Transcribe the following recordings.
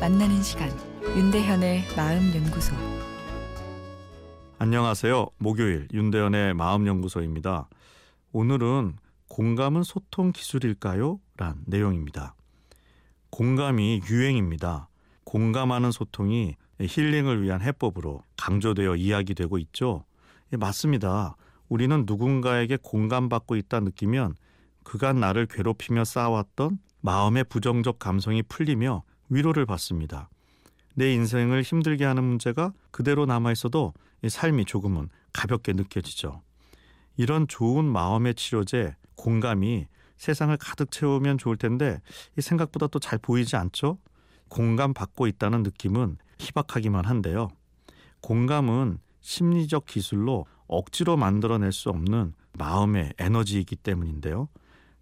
만나는 시간 윤대현의 마음 연구소 안녕하세요. 목요일 윤대현의 마음 연구소입니다. 오늘은 공감은 소통 기술일까요? 란 내용입니다. 공감이 유행입니다. 공감하는 소통이 힐링을 위한 해법으로 강조되어 이야기되고 있죠. 예, 맞습니다. 우리는 누군가에게 공감받고 있다 느끼면 그간 나를 괴롭히며 쌓아왔던 마음의 부정적 감성이 풀리며 위로를 받습니다. 내 인생을 힘들게 하는 문제가 그대로 남아 있어도 삶이 조금은 가볍게 느껴지죠. 이런 좋은 마음의 치료제 공감이 세상을 가득 채우면 좋을 텐데 생각보다 또 잘 보이지 않죠? 공감 받고 있다는 느낌은 희박하기만 한데요. 공감은 심리적 기술로 억지로 만들어낼 수 없는 마음의 에너지이기 때문인데요.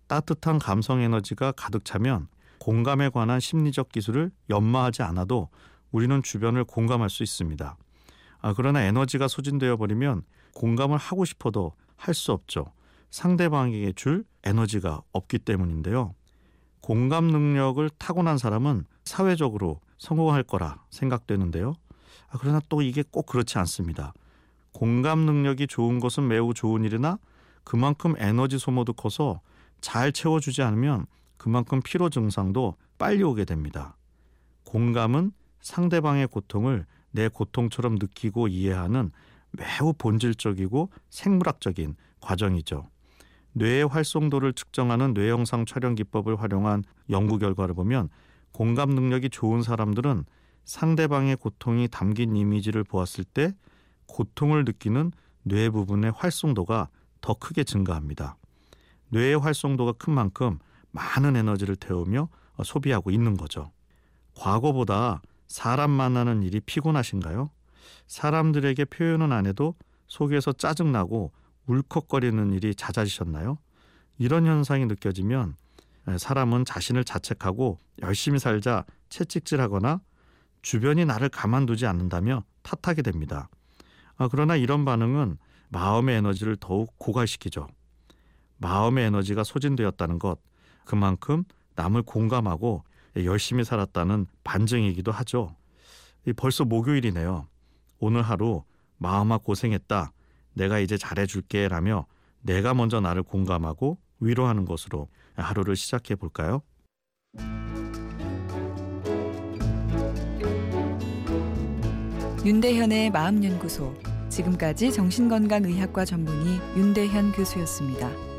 따뜻한 감성 에너지가 가득 차면 공감에 관한 심리적 기술을 연마하지 않아도 우리는 주변을 공감할 수 있습니다. 아, 그러나 에너지가 소진되어 버리면 공감을 하고 싶어도 할 수 없죠. 상대방에게 줄 에너지가 없기 때문인데요. 공감 능력을 타고난 사람은 사회적으로 성공할 거라 생각되는데요. 아, 그러나 또 이게 꼭 그렇지 않습니다. 공감 능력이 좋은 것은 매우 좋은 일이나 그만큼 에너지 소모도 커서 잘 채워주지 않으면 그만큼 피로 증상도 빨리 오게 됩니다. 공감은 상대방의 고통을 내 고통처럼 느끼고 이해하는 매우 본질적이고 생물학적인 과정이죠. 뇌의 활성도를 측정하는 뇌영상 촬영 기법을 활용한 연구 결과를 보면 공감 능력이 좋은 사람들은 상대방의 고통이 담긴 이미지를 보았을 때 고통을 느끼는 뇌 부분의 활성도가 더 크게 증가합니다. 뇌의 활성도가 큰 만큼 많은 에너지를 태우며 소비하고 있는 거죠. 과거보다 사람 만나는 일이 피곤하신가요? 사람들에게 표현은 안 해도 속에서 짜증나고 울컥거리는 일이 잦아지셨나요? 이런 현상이 느껴지면 사람은 자신을 자책하고 열심히 살자 채찍질하거나 주변이 나를 가만두지 않는다며 탓하게 됩니다. 아, 그러나 이런 반응은 마음의 에너지를 더욱 고갈시키죠. 마음의 에너지가 소진되었다는 것, 그만큼 남을 공감하고 열심히 살았다는 반증이기도 하죠. 벌써 목요일이네요. 오늘 하루 마음아 고생했다. 내가 이제 잘해줄게 라며 내가 먼저 나를 공감하고 위로하는 것으로 하루를 시작해 볼까요? 윤대현의 마음연구소 지금까지 정신건강의학과 전문의 윤대현 교수였습니다.